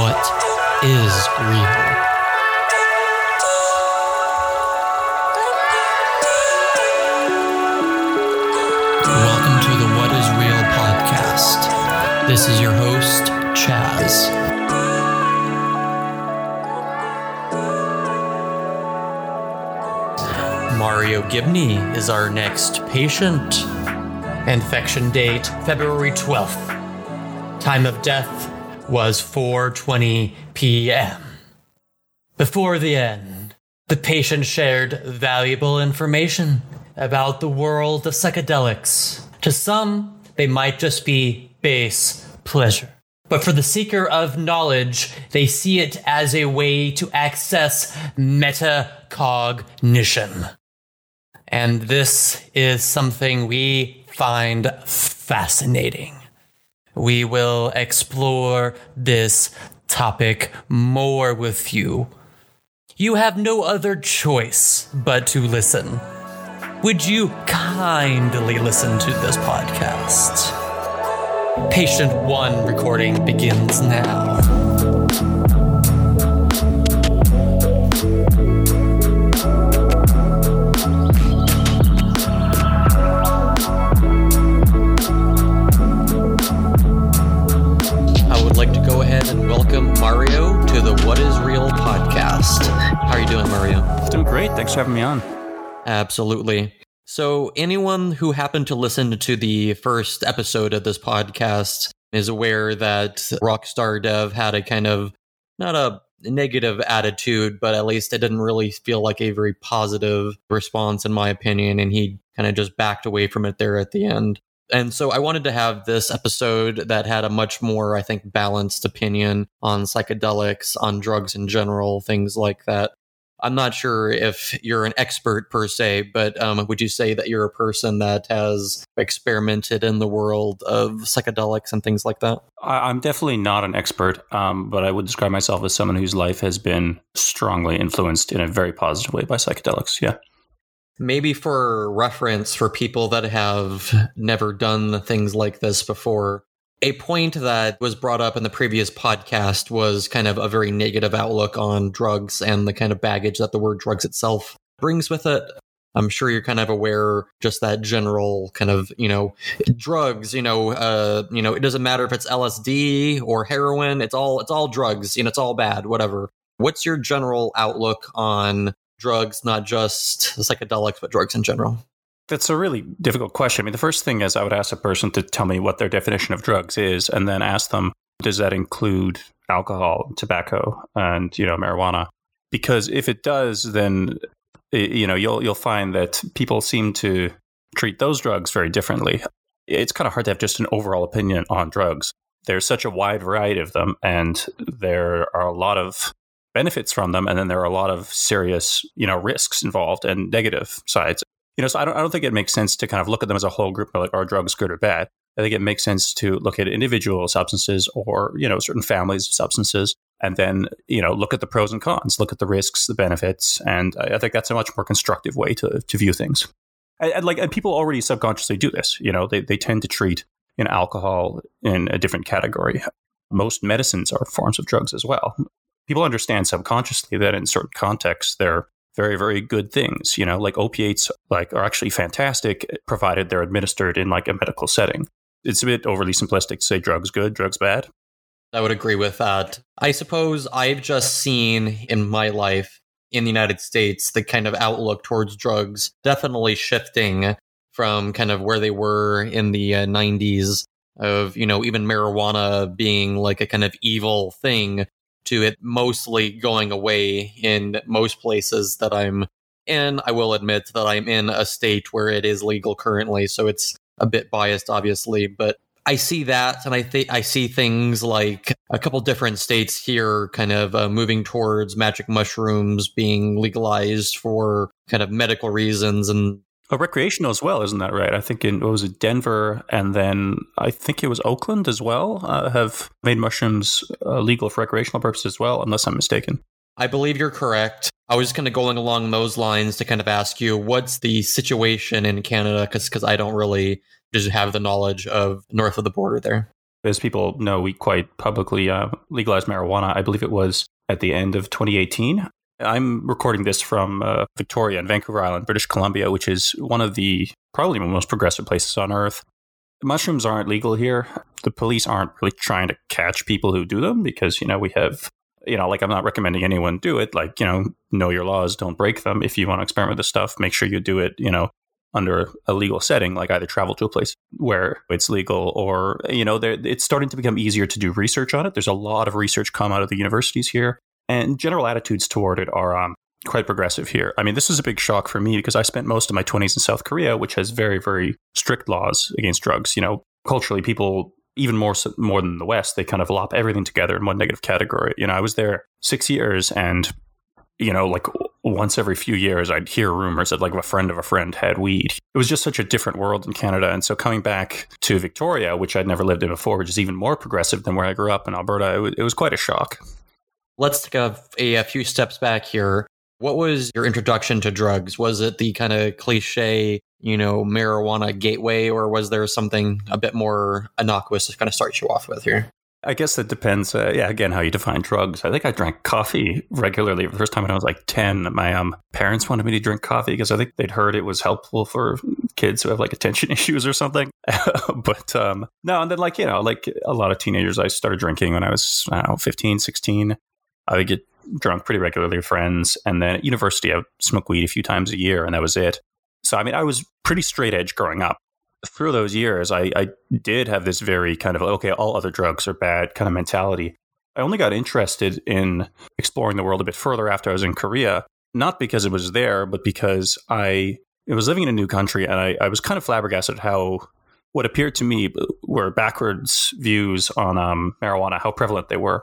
what is real. Welcome to the What is Real podcast. This is your host, Chaz. Mario Gibney is our next patient. Infection date February 12th. Time of death was 4:20 p.m. Before the end, the patient shared valuable information about the world of psychedelics. To some, they might just be base pleasure. But for the seeker of knowledge, they see it as a way to access metacognition. And this is something we find fascinating. We will explore this topic more with you. You have no other choice but to listen. Would you kindly listen to this podcast? Patient 1 recording begins now. Having me on. Absolutely. So, anyone who happened to listen to the first episode of this podcast is aware that Rockstar Dev had a kind of not a negative attitude, but at least it didn't really feel like a very positive response, in my opinion. And he kind of just backed away from it there at the end. And so I wanted to have this episode that had a much more, I think, balanced opinion on psychedelics, on drugs in general, things like that. I'm not sure if you're an expert per se, but um, would you say that you're a person that has experimented in the world of psychedelics and things like that? I, am definitely not an expert, um, but I would describe myself as someone whose life has been strongly influenced in a very positive way by psychedelics. Yeah. Maybe for reference for people that have never done things like this before, a point that was brought up in the previous podcast was kind of a very negative outlook on drugs and the kind of baggage that the word drugs itself brings with it. I'm sure you're kind of aware just that general kind of, you know, drugs, you know, uh, you know, it doesn't matter if it's LSD or heroin, it's all it's all drugs, you know, it's all bad, whatever. What's your general outlook on drugs, not just psychedelics, but drugs in general? That's a really difficult question. I mean, the first thing is I would ask a person to tell me what their definition of drugs is, and then ask them, does that include alcohol, tobacco, and you know, marijuana? Because if it does, then you know you'll you'll find that people seem to treat those drugs very differently. It's kind of hard to have just an overall opinion on drugs. There's such a wide variety of them, and there are a lot of benefits from them, and then there are a lot of serious, you know, risks involved and negative sides. You know, so I don't, I don't think it makes sense to kind of look at them as a whole group, like are drugs good or bad? I think it makes sense to look at individual substances or you know certain families of substances, and then you know look at the pros and cons, look at the risks, the benefits, and I, I think that's a much more constructive way to to view things. And, and like and people already subconsciously do this. You know, they they tend to treat know, alcohol in a different category. Most medicines are forms of drugs as well people understand subconsciously that in certain contexts they're very very good things you know like opiates like are actually fantastic provided they're administered in like a medical setting. It's a bit overly simplistic to say drugs good drugs bad. I would agree with that. I suppose i've just seen in my life in the united states the kind of outlook towards drugs definitely shifting from kind of where they were in the uh, 90s of you know even marijuana being like a kind of evil thing to it mostly going away in most places that I'm in. I will admit that I'm in a state where it is legal currently, so it's a bit biased, obviously, but I see that, and I think I see things like a couple different states here, kind of uh, moving towards magic mushrooms being legalized for kind of medical reasons, and Oh, recreational as well, isn't that right? I think in what was it, Denver, and then I think it was Oakland as well. Uh, have made mushrooms uh, legal for recreational purposes as well, unless I'm mistaken. I believe you're correct. I was kind of going along those lines to kind of ask you what's the situation in Canada, because because I don't really just have the knowledge of north of the border there. as people know, we quite publicly uh, legalized marijuana. I believe it was at the end of 2018. I'm recording this from uh, Victoria and Vancouver Island, British Columbia, which is one of the probably most progressive places on earth. Mushrooms aren't legal here. The police aren't really trying to catch people who do them because, you know, we have, you know, like I'm not recommending anyone do it. Like, you know, know your laws, don't break them. If you want to experiment with this stuff, make sure you do it, you know, under a legal setting, like either travel to a place where it's legal or, you know, it's starting to become easier to do research on it. There's a lot of research come out of the universities here and general attitudes toward it are um, quite progressive here. I mean, this is a big shock for me because I spent most of my 20s in South Korea, which has very, very strict laws against drugs. You know, culturally, people even more so, more than the West, they kind of lop everything together in one negative category. You know, I was there six years, and you know, like once every few years, I'd hear rumors that like a friend of a friend had weed. It was just such a different world in Canada, and so coming back to Victoria, which I'd never lived in before, which is even more progressive than where I grew up in Alberta, it it was quite a shock let's take a, a, a few steps back here. What was your introduction to drugs? Was it the kind of cliche, you know, marijuana gateway, or was there something a bit more innocuous to kind of start you off with here? I guess that depends. Uh, yeah, again, how you define drugs. I think I drank coffee regularly. The first time when I was like ten, my um, parents wanted me to drink coffee because I think they'd heard it was helpful for kids who have like attention issues or something. but um, no, and then like you know, like a lot of teenagers, I started drinking when I was I know, 15, 16. I would get drunk pretty regularly with friends. And then at university, I would smoke weed a few times a year, and that was it. So, I mean, I was pretty straight edge growing up. Through those years, I, I did have this very kind of, okay, all other drugs are bad kind of mentality. I only got interested in exploring the world a bit further after I was in Korea, not because it was there, but because I, I was living in a new country and I, I was kind of flabbergasted at how what appeared to me were backwards views on um, marijuana, how prevalent they were.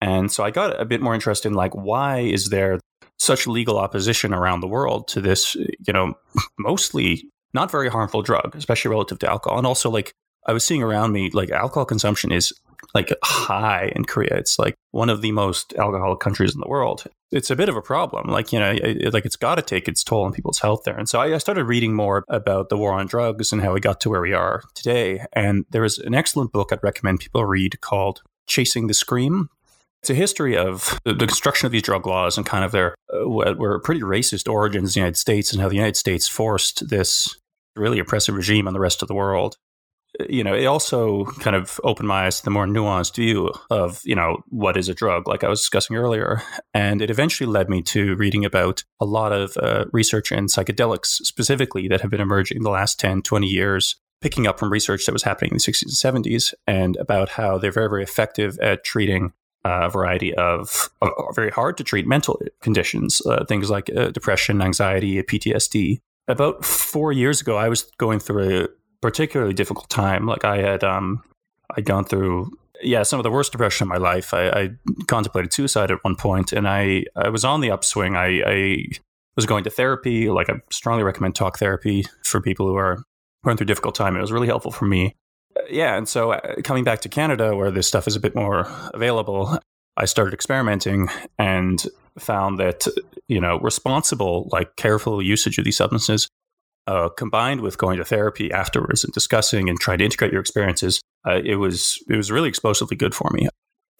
And so I got a bit more interested in like, why is there such legal opposition around the world to this, you know, mostly not very harmful drug, especially relative to alcohol. And also, like, I was seeing around me, like, alcohol consumption is like high in Korea. It's like one of the most alcoholic countries in the world. It's a bit of a problem. Like, you know, it, like it's got to take its toll on people's health there. And so I, I started reading more about the war on drugs and how we got to where we are today. And there is an excellent book I'd recommend people read called Chasing the Scream it's a history of the construction of these drug laws and kind of their uh, were pretty racist origins in the United States and how the United States forced this really oppressive regime on the rest of the world. Uh, you know, it also kind of opened my eyes to the more nuanced view of, you know, what is a drug, like I was discussing earlier. And it eventually led me to reading about a lot of uh, research in psychedelics specifically that have been emerging in the last 10, 20 years picking up from research that was happening in the 60s and 70s and about how they're very, very effective at treating a variety of very hard to treat mental conditions, uh, things like uh, depression, anxiety, PTSD. About four years ago, I was going through a particularly difficult time. Like I had, um, I'd gone through, yeah, some of the worst depression in my life. I, I contemplated suicide at one point, and I, I was on the upswing. I, I was going to therapy. Like I strongly recommend talk therapy for people who are going through difficult time. It was really helpful for me yeah, and so uh, coming back to Canada, where this stuff is a bit more available, I started experimenting and found that you know responsible, like careful usage of these substances, uh, combined with going to therapy afterwards and discussing and trying to integrate your experiences, uh, it was it was really explosively good for me.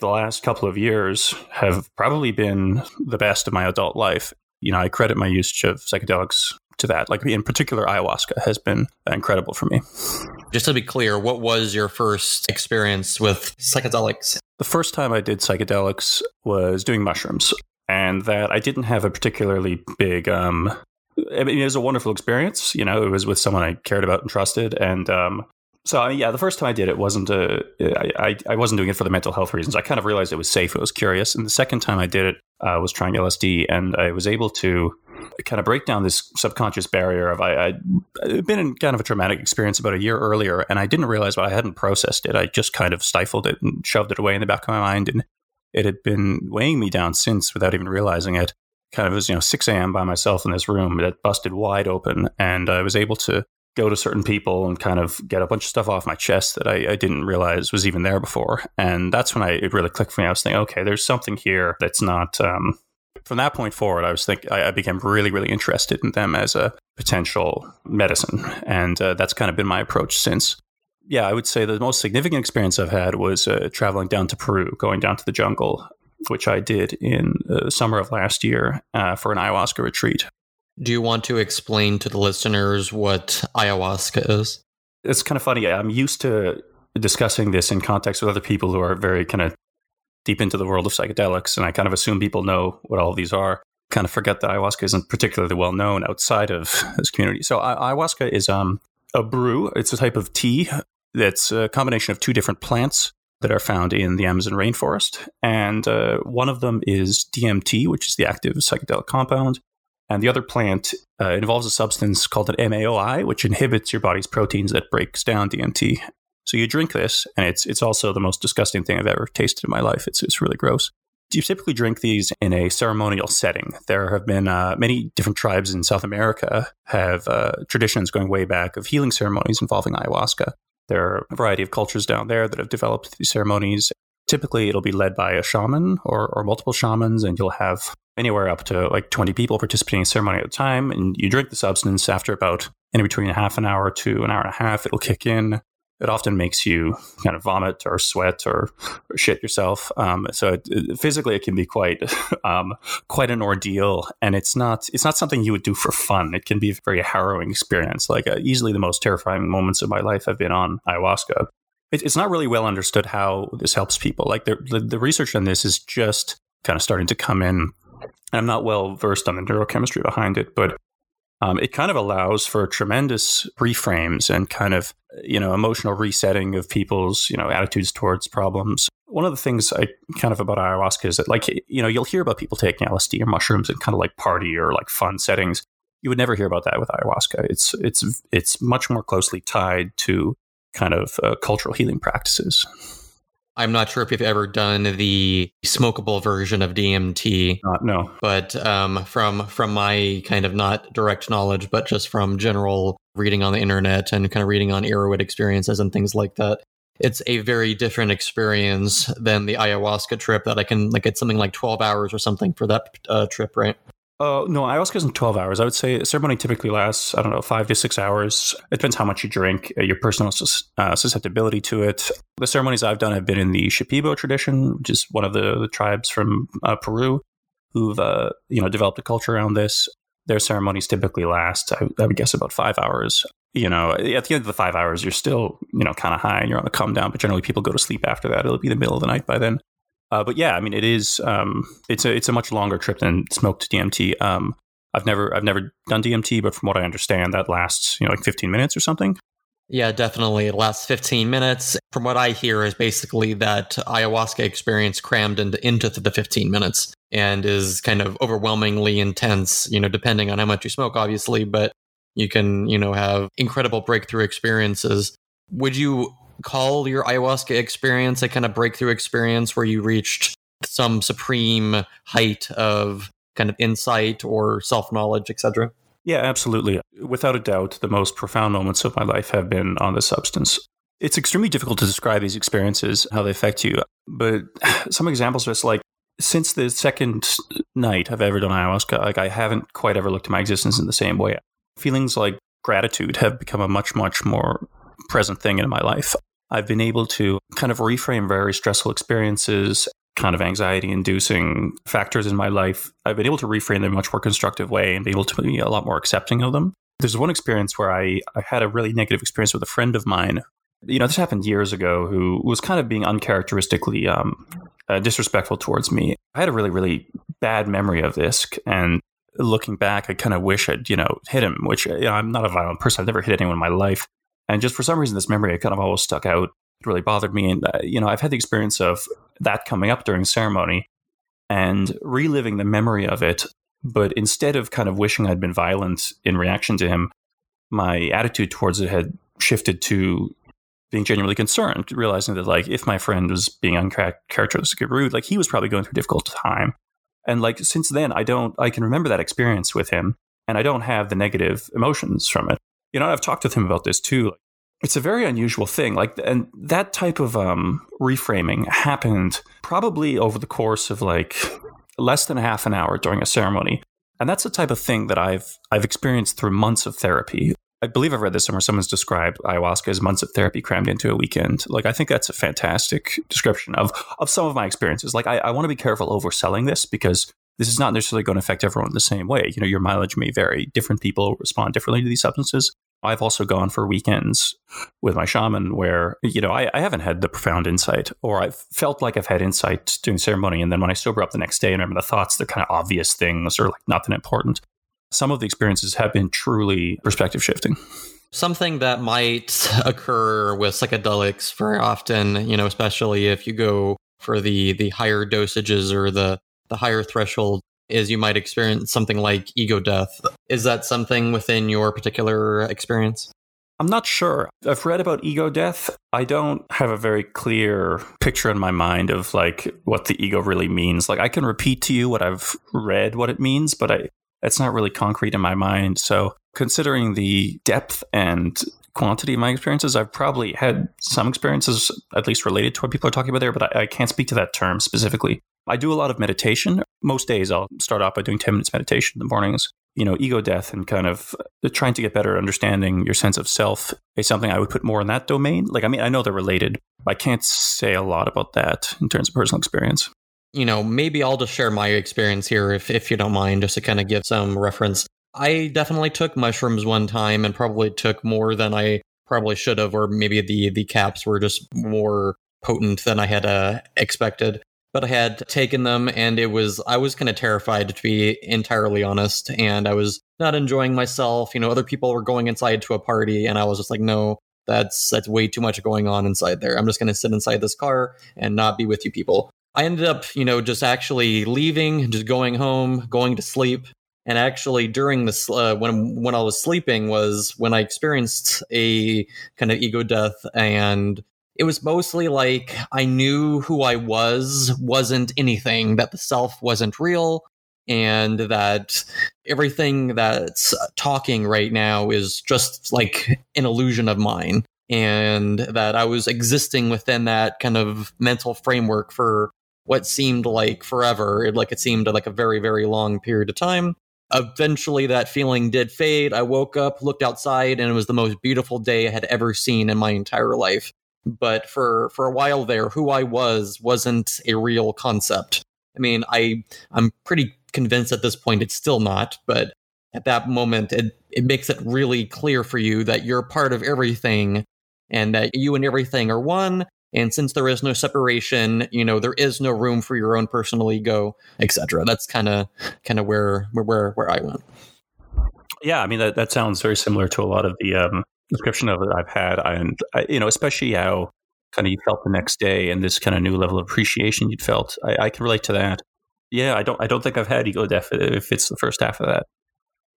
The last couple of years have probably been the best of my adult life. You know, I credit my usage of psychedelics to that. Like in particular, ayahuasca has been incredible for me. Just to be clear, what was your first experience with psychedelics? The first time I did psychedelics was doing mushrooms, and that I didn't have a particularly big. Um, I mean, it was a wonderful experience. You know, it was with someone I cared about and trusted, and um, so I mean, yeah, the first time I did it wasn't a, I, I wasn't doing it for the mental health reasons. I kind of realized it was safe. I was curious, and the second time I did it uh, was trying LSD, and I was able to kind of break down this subconscious barrier of I, I'd been in kind of a traumatic experience about a year earlier, and I didn't realize why I hadn't processed it. I just kind of stifled it and shoved it away in the back of my mind, and it had been weighing me down since without even realizing it. Kind of was you know 6 a.m. by myself in this room that busted wide open, and I was able to go to certain people and kind of get a bunch of stuff off my chest that I, I, didn't realize was even there before. And that's when I it really clicked for me. I was thinking, okay, there's something here that's not um, from that point forward, I was think I, I, became really, really interested in them as a potential medicine, and uh, that's kind of been my approach since. yeah, I would say the most significant experience I've had was uh, traveling down to Peru, going down to the jungle, which I did in the summer of last year uh, for an ayahuasca retreat. Do you want to explain to the listeners what ayahuasca is? It's kind of funny. I'm used to discussing this in context with other people who are very kind of deep into the world of psychedelics, and I kind of assume people know what all these are. Kind of forget that ayahuasca isn't particularly well known outside of this community. So ayahuasca is um, a brew. It's a type of tea that's a combination of two different plants that are found in the Amazon rainforest, and uh, one of them is DMT, which is the active psychedelic compound, and the other plant uh, involves a substance called an MAOI, which inhibits your body's proteins that breaks down DMT. So you drink this, and it's it's also the most disgusting thing I've ever tasted in my life. It's it's really gross. You typically drink these in a ceremonial setting. There have been uh, many different tribes in South America have uh, traditions going way back of healing ceremonies involving ayahuasca. There are a variety of cultures down there that have developed these ceremonies. Typically, it'll be led by a shaman or, or multiple shamans, and you'll have anywhere up to like 20 people participating in a ceremony at a time. And you drink the substance after about in between a half an hour to an hour and a half, it'll kick in it often makes you kind of vomit or sweat or, or shit yourself. Um, so it, it, physically, it can be quite um, quite an ordeal, and it's not it's not something you would do for fun. It can be a very harrowing experience. Like uh, easily the most terrifying moments of my life have been on ayahuasca. It, it's not really well understood how this helps people. Like the, the, the research on this is just kind of starting to come in. I'm not well versed on the neurochemistry behind it, but um, it kind of allows for tremendous reframes and kind of you know emotional resetting of people's you know attitudes towards problems. One of the things I kind of about ayahuasca is that like you know you'll hear about people taking LSD or mushrooms in kind of like party or like fun settings. You would never hear about that with ayahuasca. It's it's it's much more closely tied to kind of uh, cultural healing practices. I'm not sure if you've ever done the smokable version of DMT. Uh, no, but um, from from my kind of not direct knowledge, but just from general reading on the internet and kind of reading on Erowid experiences and things like that, it's a very different experience than the ayahuasca trip that I can like. It's something like 12 hours or something for that uh, trip, right? Uh, no, ayahuasca isn't 12 hours. I would say a ceremony typically lasts, I don't know, five to six hours. It depends how much you drink, uh, your personal uh, susceptibility to it. The ceremonies I've done have been in the Shipibo tradition, which is one of the, the tribes from uh, Peru who've, uh, you know, developed a culture around this. Their ceremonies typically last, I, I would guess, about five hours. You know, at the end of the five hours, you're still, you know, kind of high and you're on a come down, but generally people go to sleep after that. It'll be the middle of the night by then. Uh, but yeah, I mean, it is. Um, it's a it's a much longer trip than smoked DMT. Um, I've never I've never done DMT, but from what I understand, that lasts you know like 15 minutes or something. Yeah, definitely. It lasts 15 minutes. From what I hear, is basically that ayahuasca experience crammed into into the 15 minutes and is kind of overwhelmingly intense. You know, depending on how much you smoke, obviously, but you can you know have incredible breakthrough experiences. Would you call your ayahuasca experience a kind of breakthrough experience where you reached some supreme height of kind of insight or self knowledge, etc.? Yeah, absolutely. Without a doubt, the most profound moments of my life have been on the substance. It's extremely difficult to describe these experiences, how they affect you. But some examples are just like since the second night I've ever done ayahuasca, like I haven't quite ever looked at my existence in the same way. Feelings like gratitude have become a much, much more present thing in my life. I've been able to kind of reframe very stressful experiences, kind of anxiety inducing factors in my life. I've been able to reframe them in a much more constructive way and be able to be a lot more accepting of them. There's one experience where I, I had a really negative experience with a friend of mine. You know, this happened years ago who was kind of being uncharacteristically um, uh, disrespectful towards me. I had a really, really bad memory of this. And looking back, I kind of wish I'd, you know, hit him, which you know, I'm not a violent person. I've never hit anyone in my life. And just for some reason, this memory kind of always stuck out. It really bothered me. And, uh, you know, I've had the experience of that coming up during ceremony and reliving the memory of it. But instead of kind of wishing I'd been violent in reaction to him, my attitude towards it had shifted to being genuinely concerned, realizing that like if my friend was being uncharacteristically rude, like he was probably going through a difficult time. And like since then, I don't, I can remember that experience with him, and I don't have the negative emotions from it you know, I've talked with him about this too. It's a very unusual thing. Like, and that type of um, reframing happened probably over the course of like less than half an hour during a ceremony. And that's the type of thing that I've I've experienced through months of therapy. I believe I've read this somewhere. Someone's described ayahuasca as months of therapy crammed into a weekend. Like, I think that's a fantastic description of, of some of my experiences. Like, I, I want to be careful overselling this because this is not necessarily going to affect everyone the same way. You know, your mileage may vary. Different people respond differently to these substances. I've also gone for weekends with my shaman where, you know, I, I, haven't had the profound insight, or I've felt like I've had insight during ceremony. And then when I sober up the next day and remember the thoughts, they're kind of obvious things or like nothing important. Some of the experiences have been truly perspective shifting. Something that might occur with psychedelics very often, you know, especially if you go for the the higher dosages or the the higher threshold is you might experience something like ego death. Is that something within your particular experience? I'm not sure. I've read about ego death. I don't have a very clear picture in my mind of like what the ego really means. Like I can repeat to you what I've read what it means, but I it's not really concrete in my mind. So considering the depth and quantity of my experiences, I've probably had some experiences at least related to what people are talking about there, but I, I can't speak to that term specifically. I do a lot of meditation. Most days I'll start off by doing 10 minutes meditation in the mornings. You know, ego death and kind of trying to get better understanding your sense of self is something I would put more in that domain. Like, I mean, I know they're related. But I can't say a lot about that in terms of personal experience. You know, maybe I'll just share my experience here if, if you don't mind, just to kind of give some reference. I definitely took mushrooms one time and probably took more than I probably should have, or maybe the, the caps were just more potent than I had uh, expected but I had taken them and it was, I was kind of terrified to be entirely honest. And I was not enjoying myself. You know, other people were going inside to a party and I was just like, no, that's, that's way too much going on inside there. I'm just going to sit inside this car and not be with you people. I ended up, you know, just actually leaving, just going home, going to sleep. And actually, during this, uh, when when I was sleeping, was when I experienced a kind of ego death, and it was mostly like I knew who I was wasn't anything, that the self wasn't real, and that everything that's talking right now is just like an illusion of mine. And that I was existing within that kind of mental framework for what seemed like forever. It, like it seemed like a very, very long period of time. Eventually, that feeling did fade. I woke up, looked outside, and it was the most beautiful day I had ever seen in my entire life but for for a while there who i was wasn't a real concept. I mean i i'm pretty convinced at this point it's still not but at that moment it it makes it really clear for you that you're part of everything and that you and everything are one. And since there is no separation you know there is no room for your own personal ego etc that's kind of kind of where where where i went. Yeah i mean that, that sounds very similar to a lot of the um description of it I've had, and I, you know, especially how kind of you felt the next day and this kind of new level of appreciation you'd felt. I, I can relate to that. Yeah, I don't. I don't think I've had ego death if it's the first half of that.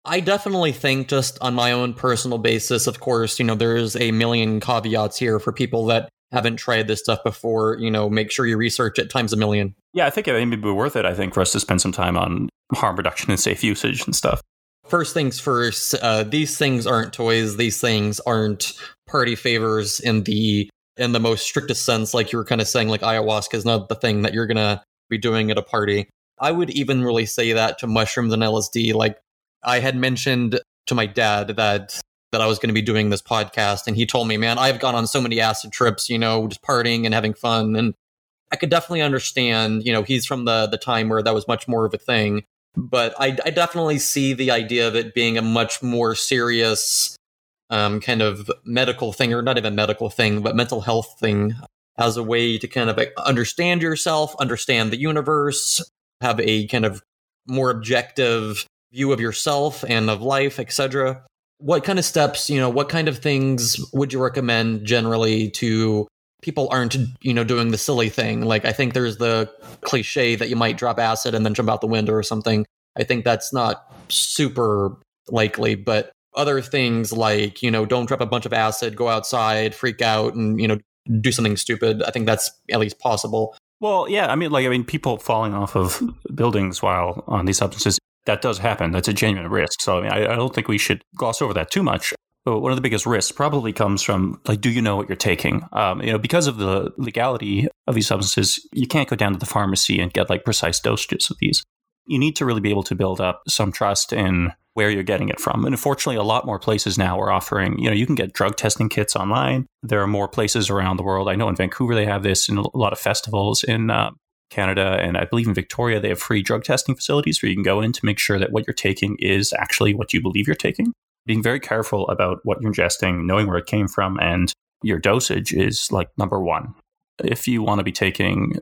I definitely think, just on my own personal basis, of course, you know, there's a million caveats here for people that haven't tried this stuff before. You know, make sure you research it times a million. Yeah, I think it may be worth it. I think for us to spend some time on harm reduction and safe usage and stuff first things first, uh, these things aren't toys. These things aren't party favors in the in the most strictest sense. Like you were kind of saying, like ayahuasca is not the thing that you're gonna be doing at a party. I would even really say that to mushrooms and LSD. Like I had mentioned to my dad that that I was going to be doing this podcast, and he told me, "Man, I've gone on so many acid trips, you know, just partying and having fun." And I could definitely understand, you know, he's from the the time where that was much more of a thing but I, I, definitely see the idea of it being a much more serious um, kind of medical thing, or not even medical thing, but mental health thing, as a way to kind of understand yourself, understand the universe, have a kind of more objective view of yourself and of life, etc. What kind of steps, you know, what kind of things would you recommend generally to people aren't you know doing the silly thing. Like i think there's the cliche that you might drop acid and then jump out the window or something. I think that's not super likely but other things like you know don't drop a bunch of acid go outside freak out and you know do something stupid. I think that's at least possible. Well yeah i mean like i mean people falling off of buildings while on these substances that does happen. That's a genuine risk. So i mean i, I don't think we should gloss over that too much one of the biggest risks probably comes from like, do you know what you're taking? Um, you know, because of the legality of these substances, you can't go down to the pharmacy and get like precise dosages of these. you need to really be able to build up some trust in where you're getting it from. And unfortunately, a lot more places now are offering, you know, you can get drug testing kits online. There are more places around the world. I know in Vancouver they have this, in a lot of festivals in uh, Canada, and I believe in Victoria they have free drug testing facilities where you can go in to make sure that what you're taking is actually what you believe you're taking. Being very careful about what you're ingesting, knowing where it came from, and your dosage is like number one. If you want to be taking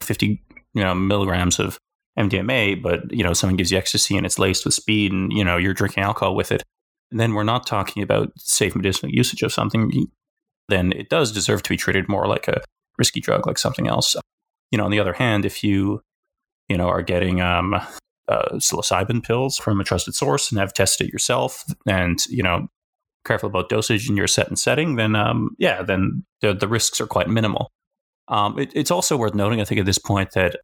50 you know, milligrams of MDMA, but you know, someone gives you ecstasy and it's laced with speed and you know, you're drinking alcohol with it. Then we're not talking about safe medicinal usage of something, then it does deserve to be treated more like a risky drug, like something else. You know, on the other hand, if you, you know, are getting um, uh, psilocybin pills from a trusted source and have tested it yourself, and you know, careful about dosage in your set and setting, then um, yeah, then the, the risks are quite minimal. Um, it, it's also worth noting, I think, at this point that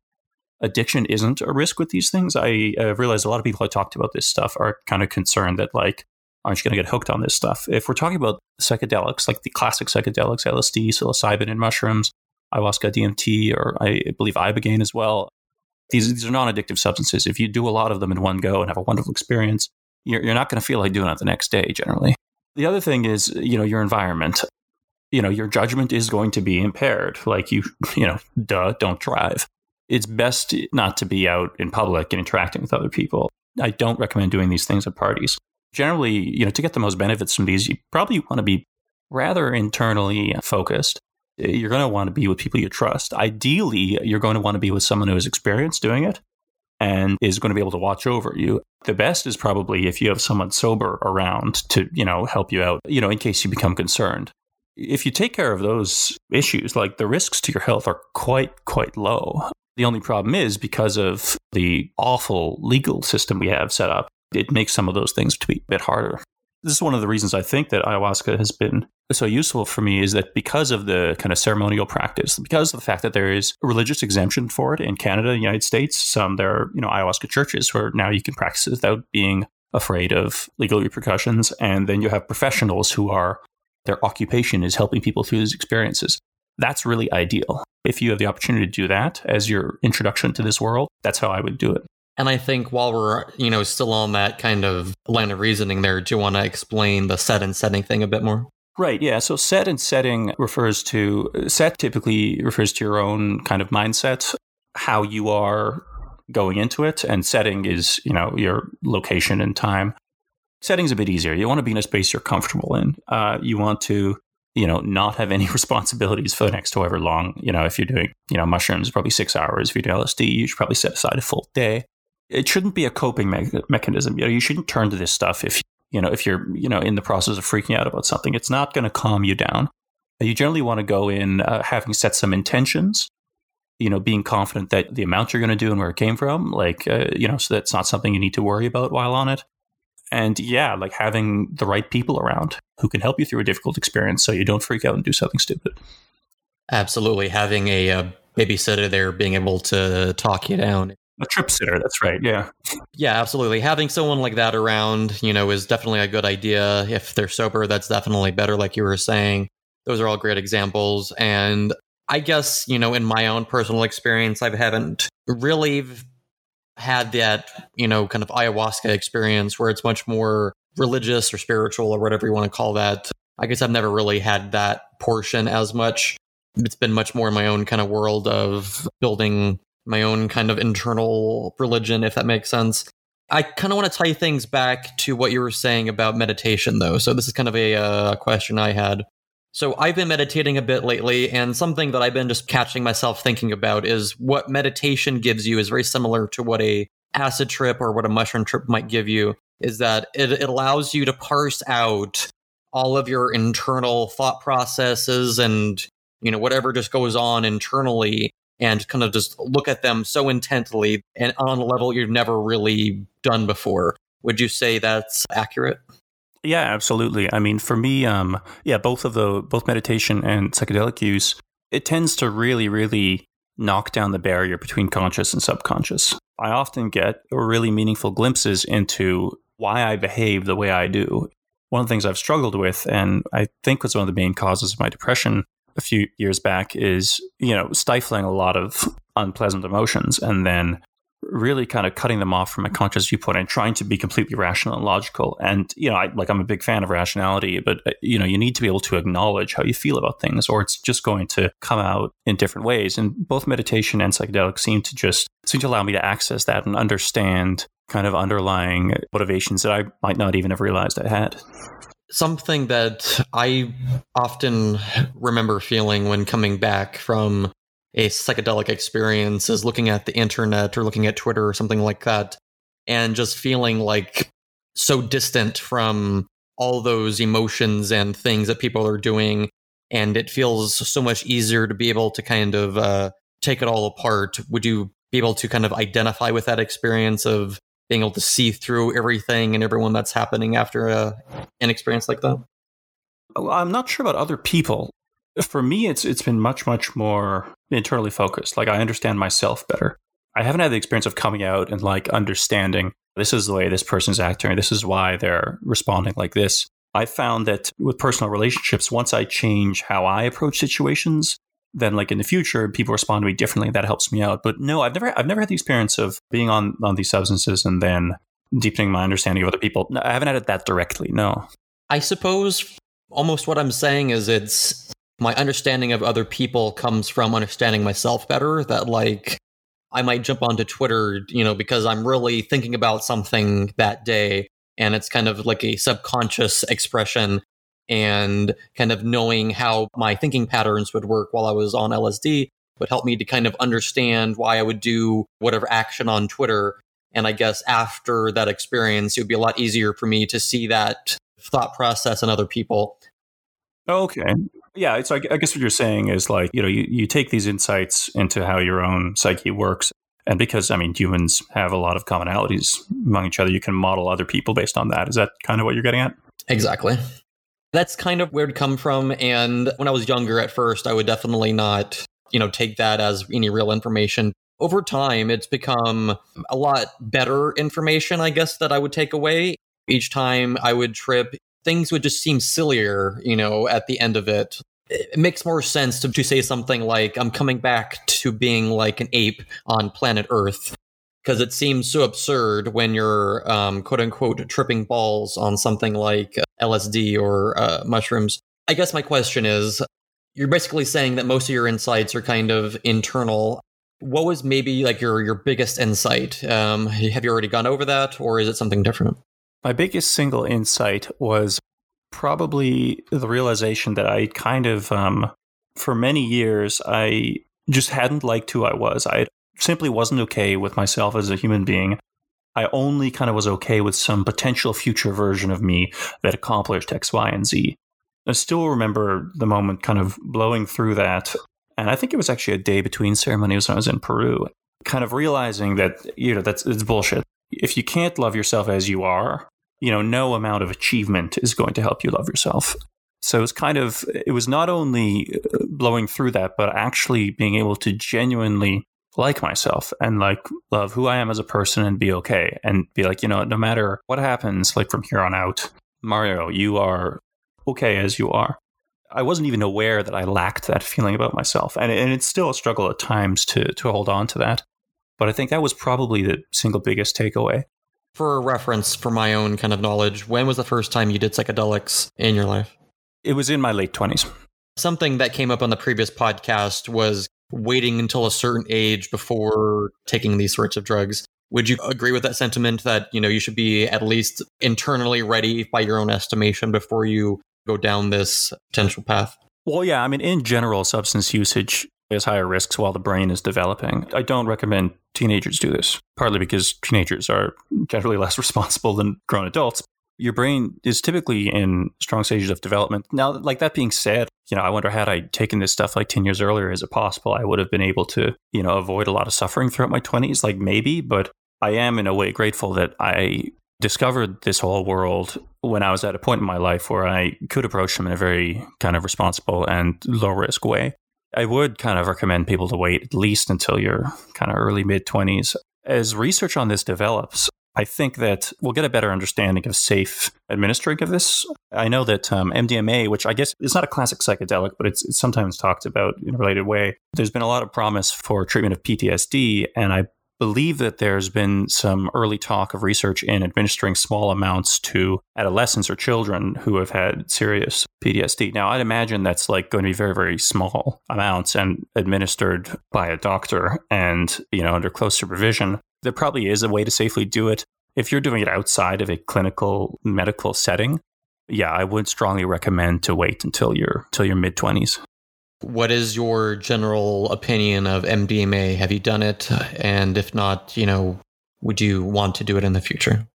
addiction isn't a risk with these things. I uh, realize a lot of people I talked about this stuff are kind of concerned that like, aren't you going to get hooked on this stuff? If we're talking about psychedelics, like the classic psychedelics, LSD, psilocybin, and mushrooms, ayahuasca, DMT, or I believe ibogaine as well. These these are non-addictive substances. If you do a lot of them in one go and have a wonderful experience, you're, you're not going to feel like doing it the next day. Generally, the other thing is you know your environment. You know your judgment is going to be impaired. Like you you know, duh, don't drive it's best not to be out in public and interacting with other people. I don't recommend doing these things at parties. Generally, you know, to get the most benefits from these, you probably want to be rather internally focused. You're going to want to be with people you trust. Ideally, you're going to want to be with someone who has experience doing it and is going to be able to watch over you. The best is probably if you have someone sober around to, you know, help you out, you know, in case you become concerned. If you take care of those issues, like the risks to your health are quite, quite low. The only problem is because of the awful legal system we have set up, it makes some of those things to be a bit harder. This is one of the reasons I think that ayahuasca has been so useful for me is that because of the kind of ceremonial practice, because of the fact that there is a religious exemption for it in Canada, the United States, some there are, you know, ayahuasca churches where now you can practice it without being afraid of legal repercussions. And then you have professionals who are their occupation is helping people through these experiences. That's really ideal. If you have the opportunity to do that as your introduction to this world, that's how I would do it. And I think while we're, you know, still on that kind of line of reasoning there, do you want to explain the set and setting thing a bit more? Right, yeah. So set and setting refers to set typically refers to your own kind of mindset, how you are going into it, and setting is, you know, your location and time. Setting's a bit easier. You want to be in a space you're comfortable in. Uh, you want to you know, not have any responsibilities for the next however long. You know, if you're doing, you know, mushrooms, probably six hours. If you do LSD, you should probably set aside a full day. It shouldn't be a coping me- mechanism. You know, you shouldn't turn to this stuff if, you know, if you're, you know, in the process of freaking out about something. It's not going to calm you down. You generally want to go in uh, having set some intentions, you know, being confident that the amount you're going to do and where it came from, like, uh, you know, so that's not something you need to worry about while on it and yeah, like having the right people around who can help you through a difficult experience so you don't freak out and do something stupid. Absolutely. Having a, uh, babysitter there, being able to talk you down. A trip sitter, that's right. Yeah. Yeah, absolutely. Having someone like that around, you know, is definitely a good idea. If they're sober, that's definitely better, like you were saying. Those are all great examples. And I guess, you know, in my own personal experience, I haven't really had that, you know, kind of ayahuasca experience where it's much more religious or spiritual or whatever you want to call that. I guess I've never really had that portion as much. It's been much more in my own kind of world of building my own kind of internal religion, if that makes sense. I kind of want to tie things back to what you were saying about meditation, though. So, this is kind of a uh, question I had. So I've been meditating a bit lately, and something that I've been just catching myself thinking about is what meditation gives you is very similar to what a acid trip or what a mushroom trip might give you. Is that it, it allows you to parse out all of your internal thought processes and you know whatever just goes on internally and kind of just look at them so intently and on a level you've never really done before. Would you say that's accurate? Yeah, absolutely. I mean, for me, um, yeah, both of the both meditation and psychedelic use, it tends to really, really knock down the barrier between conscious and subconscious. I often get really meaningful glimpses into why I behave the way I do. One of the things I've struggled with, and I think was one of the main causes of my depression a few years back, is you know stifling a lot of unpleasant emotions and then really kind of cutting them off from a conscious viewpoint and trying to be completely rational and logical. And, you know, I, like I'm a big fan of rationality, but, uh, you know, you need to be able to acknowledge how you feel about things or it's just going to come out in different ways. And both meditation and psychedelics seem to just seem to allow me to access that and understand kind of underlying motivations that I might not even have realized I had something that I often remember feeling when coming back from a psychedelic experience is looking at the internet or looking at Twitter or something like that and just feeling like so distant from all those emotions and things that people are doing. And it feels so much easier to be able to kind of uh, take it all apart. Would you be able to kind of identify with that experience of being able to see through everything and everyone that's happening after a, uh, an experience like that? I'm not sure about other people. For me it's it's been much much more internally focused. Like i understand myself better. I haven't had the experience of coming out and like understanding this is the way this person's acting this is why they're responding like this. I found that with personal relationships once i change how i approach situations then like in the future people respond to me differently. That helps me out. But no i've never i've never had the experience of being on on these substances and then deepening my understanding of other people. No, i haven't had it that directly no. I suppose almost what i'm saying is it's my understanding of other people comes from understanding myself better. That like I might jump onto Twitter, you know, because I'm really thinking about something that day and it's kind of like a subconscious expression and kind of knowing how my thinking patterns would work while I was on LSD would help me to kind of understand why I would do whatever action on Twitter. And I guess after that experience, it would be a lot easier for me to see that thought process in other people. Okay. Yeah, so I guess what you're saying is like, you know, you, you take these insights into how your own psyche works. And because, I mean, humans have a lot of commonalities among each other, you can model other people based on that. Is that kind of what you're getting at? Exactly. That's kind of where it come from. And when I was younger at first, I would definitely not, you know, take that as any real information. Over time, it's become a lot better information, I guess, that I would take away. Each time I would trip, things would just seem sillier, you know, at the end of it. It makes more sense to, to say something like, I'm coming back to being like an ape on planet Earth. Because it seems so absurd when you're, um, quote unquote, tripping balls on something like LSD or uh, mushrooms. I guess my question is you're basically saying that most of your insights are kind of internal. What was maybe like your, your biggest insight? Um, have you already gone over that, or is it something different? My biggest single insight was probably the realization that I kind of, um, for many years, I just hadn't liked who I was. I simply wasn't okay with myself as a human being. I only kind of was okay with some potential future version of me that accomplished X, Y, and Z. I still remember the moment kind of blowing through that. And I think it was actually a day between ceremonies when I was in Peru, kind of realizing that, you know, that's it's bullshit. If you can't love yourself as you are, you know, no amount of achievement is going to help you love yourself. So it was kind of, it was not only uh, blowing through that, but actually being able to genuinely like myself and like love who I am as a person and be okay and be like, you know, no matter what happens, like from here on out, Mario, you are okay as you are. I wasn't even aware that I lacked that feeling about myself. And, and it's still a struggle at times to, to hold on to that. But I think that was probably the single biggest takeaway for reference, for my own kind of knowledge, when was the first time you did psychedelics in your life? It was in my late 20s. Something that came up on the previous podcast was waiting until a certain age before taking these sorts of drugs. Would you agree with that sentiment that, you know, you should be at least internally ready by your own estimation before you go down this potential path? Well, yeah. I mean, in general, substance usage has higher risks while the brain is developing. I don't recommend teenagers do this, partly because teenagers are generally less responsible than grown adults. Your brain is typically in strong stages of development. Now, like that being said, you know, I wonder had I taken this stuff like 10 years earlier, is it possible I would have been able to, you know, avoid a lot of suffering throughout my 20s? Like maybe, but I am in a way grateful that I discovered this whole world when I was at a point in my life where I could approach them in a very kind of responsible and low risk way. I would kind of recommend people to wait at least until your kind of early mid 20s. As research on this develops, I think that we'll get a better understanding of safe administering of this. I know that um, MDMA, which I guess is not a classic psychedelic, but it's, it's, sometimes talked about in a related way, there's been a lot of promise for treatment of PTSD. And I believe that there's been some early talk of research in administering small amounts to adolescents or children who have had serious PTSD. Now, I'd imagine that's like going to be very, very small amounts and administered by a doctor and, you know, under close supervision. There probably is a way to safely do it. If you're doing it outside of a clinical medical setting, yeah, I would strongly recommend to wait until you're until your mid 20s. What is your general opinion of MDMA? Have you done it? And if not, you know, would you want to do it in the future?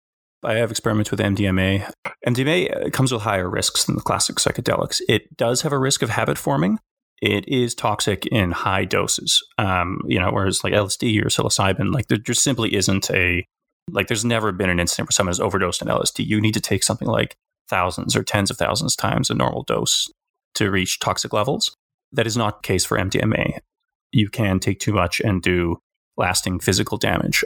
I have experiments with MDMA. MDMA comes with higher risks than the classic psychedelics. It does have a risk of habit forming. It is toxic in high doses. Um, you know, whereas like LSD or psilocybin, like there just simply isn't a like. There's never been an incident where someone has overdosed on LSD. You need to take something like thousands or tens of thousands times a normal dose to reach toxic levels. That is not the case for MDMA. You can take too much and do lasting physical damage.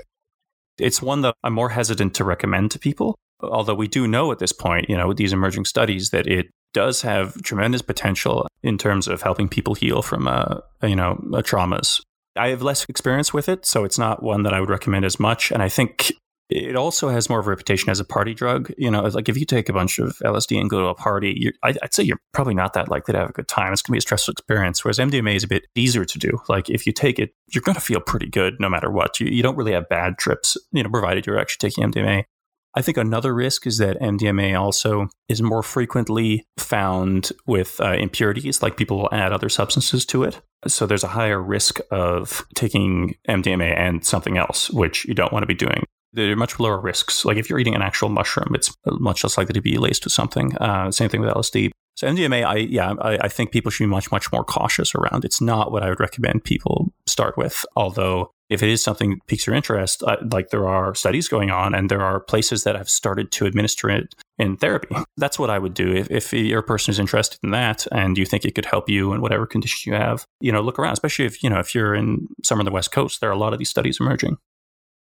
It's one that I'm more hesitant to recommend to people, although we do know at this point, you know, with these emerging studies that it does have tremendous potential in terms of helping people heal from, uh, you know, uh, traumas. I have less experience with it, so it's not one that I would recommend as much. And I think it also has more of a reputation as a party drug. You know, like if you take a bunch of LSD and go to a party, I, would say you're probably not that likely to have a good time. It's going to be a stressful experience. Whereas MDMA is a bit easier to do. Like if you take it, you're going to feel pretty good no matter what. You, you don't really have bad trips, you know, provided you're actually taking MDMA. I think another risk is that MDMA also is more frequently found with uh, impurities, like people will add other substances to it. So there's a higher risk of taking MDMA and something else, which you don't want to be doing there are much lower risks. Like if you're eating an actual mushroom, it's much less likely to be laced with something. Uh, same thing with LSD. So MDMA, I yeah, I, I, think people should be much much more cautious around. It's not what I would recommend people start with. Although if it is something that piques your interest, uh, like there are studies going on and there are places that have started to administer it in therapy. That's what I would do if, if your person is interested in that and you think it could help you in whatever condition you have. You know, look around, especially if you know if you're in somewhere on the West Coast. There are a lot of these studies emerging.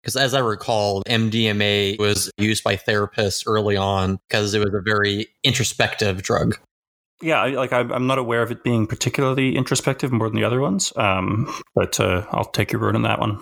Because as I recall, MDMA was used by therapists early on because it was a very introspective drug. Yeah, like I'm not aware of it being particularly introspective more than the other ones, um, but uh, I'll take your word on that one.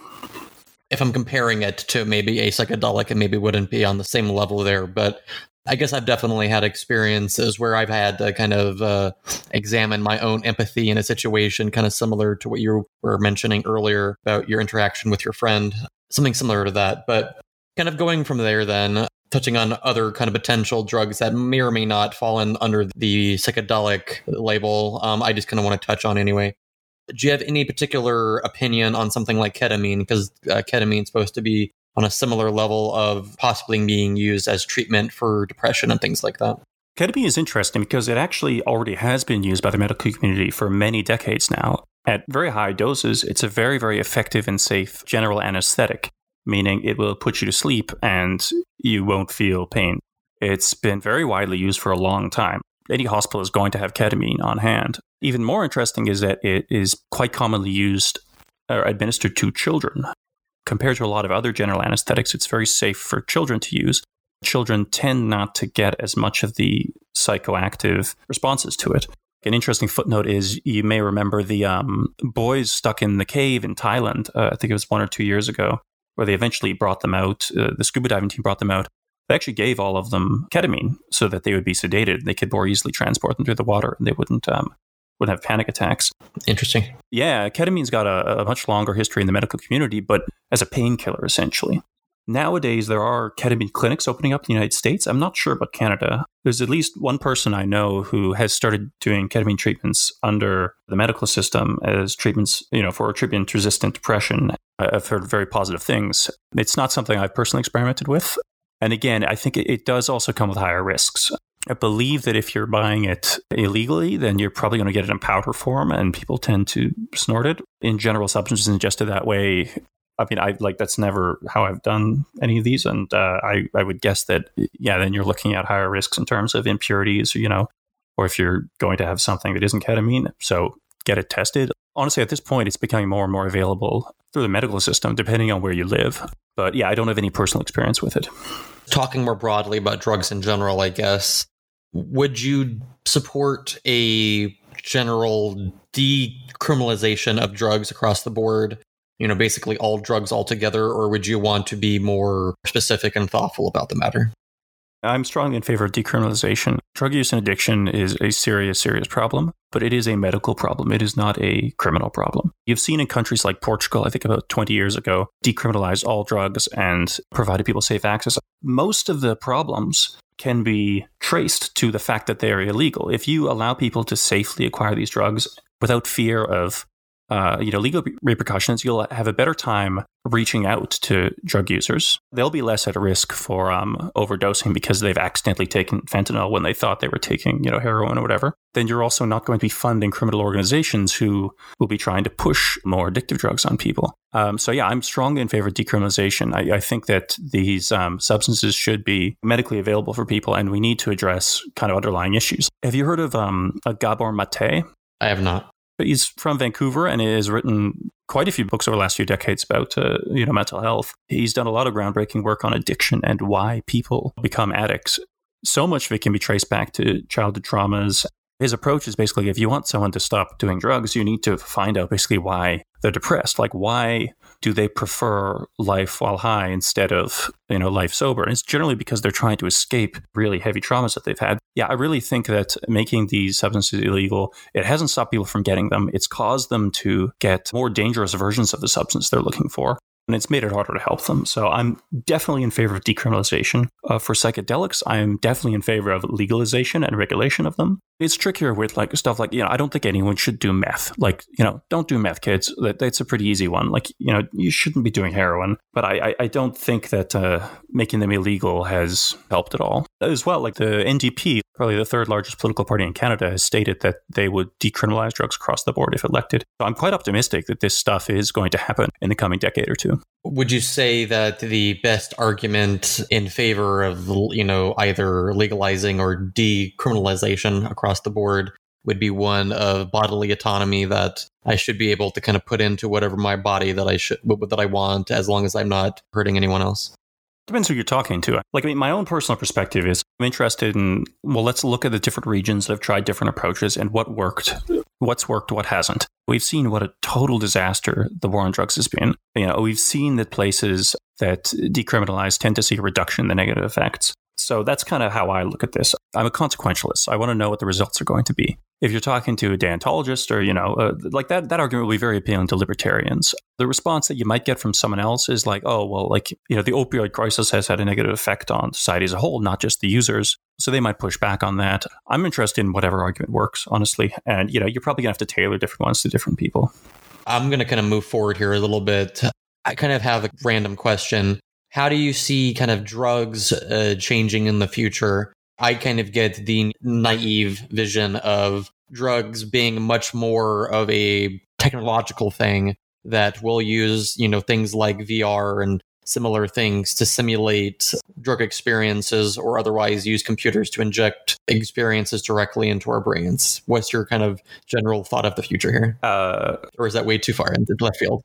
If I'm comparing it to maybe a psychedelic, it maybe wouldn't be on the same level there. But I guess I've definitely had experiences where I've had to kind of uh, examine my own empathy in a situation, kind of similar to what you were mentioning earlier about your interaction with your friend something similar to that. But kind of going from there, then touching on other kind of potential drugs that may or may not fall in under the psychedelic label. Um, I just kind of want to touch on anyway. Do you have any particular opinion on something like ketamine? Because uh, ketamine is supposed to be on a similar level of possibly being used as treatment for depression and things like that. Ketamine is interesting because it actually already has been used by the medical community for many decades now. At very high doses, it's a very, very effective and safe general anesthetic, meaning it will put you to sleep and you won't feel pain. It's been very widely used for a long time. Any hospital is going to have ketamine on hand. Even more interesting is that it is quite commonly used or administered to children. Compared to a lot of other general anesthetics, it's very safe for children to use. Children tend not to get as much of the psychoactive responses to it. An interesting footnote is you may remember the um, boys stuck in the cave in Thailand. Uh, I think it was one or two years ago, where they eventually brought them out. Uh, the scuba diving team brought them out. They actually gave all of them ketamine so that they would be sedated. They could more easily transport them through the water, and they wouldn't um, wouldn't have panic attacks. Interesting. Yeah, ketamine's got a, a much longer history in the medical community, but as a painkiller essentially. Nowadays, there are ketamine clinics opening up in the United States. I'm not sure about Canada. There's at least one person I know who has started doing ketamine treatments under the medical system as treatments, you know, for treatment resistant depression. I've heard very positive things. It's not something I've personally experimented with. And again, I think it, does also come with higher risks. I believe that if you're buying it illegally, then you're probably going to get it in powder form, and people tend to snort it. In general, substances ingested that way I mean, I like that's never how I've done any of these, and uh, I I would guess that yeah, then you're looking at higher risks in terms of impurities, you know, or if you're going to have something that isn't ketamine, so get it tested. Honestly, at this point, it's becoming more and more available through the medical system, depending on where you live. But yeah, I don't have any personal experience with it. Talking more broadly about drugs in general, I guess, would you support a general decriminalization of drugs across the board? You know, basically all drugs altogether, or would you want to be more specific and thoughtful about the matter? I'm strongly in favor of decriminalization. Drug use and addiction is a serious, serious problem, but it is a medical problem. It is not a criminal problem. You've seen in countries like Portugal, I think about 20 years ago, decriminalized all drugs and provided people safe access. Most of the problems can be traced to the fact that they are illegal. If you allow people to safely acquire these drugs without fear of uh, you know, legal repercussions, you'll have a better time reaching out to drug users. They'll be less at risk for um, overdosing because they've accidentally taken fentanyl when they thought they were taking, you know, heroin or whatever. Then you're also not going to be funding criminal organizations who will be trying to push more addictive drugs on people. Um, so yeah, I'm strongly in favor of decriminalization. I, I think that these um, substances should be medically available for people, and we need to address kind of underlying issues. Have you heard of um, Gabor Mate? I have not. He's from Vancouver and has written quite a few books over the last few decades about uh, you know mental health. He's done a lot of groundbreaking work on addiction and why people become addicts. So much of it can be traced back to childhood traumas. His approach is basically if you want someone to stop doing drugs, you need to find out basically why they're depressed. Like why do they prefer life while high instead of you know life sober and it's generally because they're trying to escape really heavy traumas that they've had yeah i really think that making these substances illegal it hasn't stopped people from getting them it's caused them to get more dangerous versions of the substance they're looking for and it's made it harder to help them. So I'm definitely in favor of decriminalization uh, for psychedelics. I am definitely in favor of legalization and regulation of them. It's trickier with like stuff like you know I don't think anyone should do meth. Like you know don't do meth, kids. That, that's a pretty easy one. Like you know you shouldn't be doing heroin. But I I, I don't think that uh, making them illegal has helped at all. As well, like the NDP, probably the third largest political party in Canada, has stated that they would decriminalize drugs across the board if elected. So I'm quite optimistic that this stuff is going to happen in the coming decade or two. Would you say that the best argument in favor of you know either legalizing or decriminalization across the board would be one of bodily autonomy that I should be able to kind of put into whatever my body that I should that I want as long as I'm not hurting anyone else? Depends who you're talking to. Like, I mean, my own personal perspective is I'm interested in, well, let's look at the different regions that have tried different approaches and what worked, what's worked, what hasn't. We've seen what a total disaster the war on drugs has been. You know, we've seen that places that decriminalize tend to see a reduction in the negative effects. So that's kind of how I look at this. I'm a consequentialist. I want to know what the results are going to be. If you're talking to a deontologist or, you know, uh, like that, that argument will be very appealing to libertarians. The response that you might get from someone else is like, oh, well, like, you know, the opioid crisis has had a negative effect on society as a whole, not just the users. So they might push back on that. I'm interested in whatever argument works, honestly. And, you know, you're probably to have to tailor different ones to different people. I'm to kind of move forward here a little bit. I kind of have a random question how do you see kind of drugs uh, changing in the future? I kind of get the naive vision of drugs being much more of a technological thing that will use, you know, things like VR and similar things to simulate drug experiences or otherwise use computers to inject experiences directly into our brains. What's your kind of general thought of the future here? Uh, or is that way too far into left field?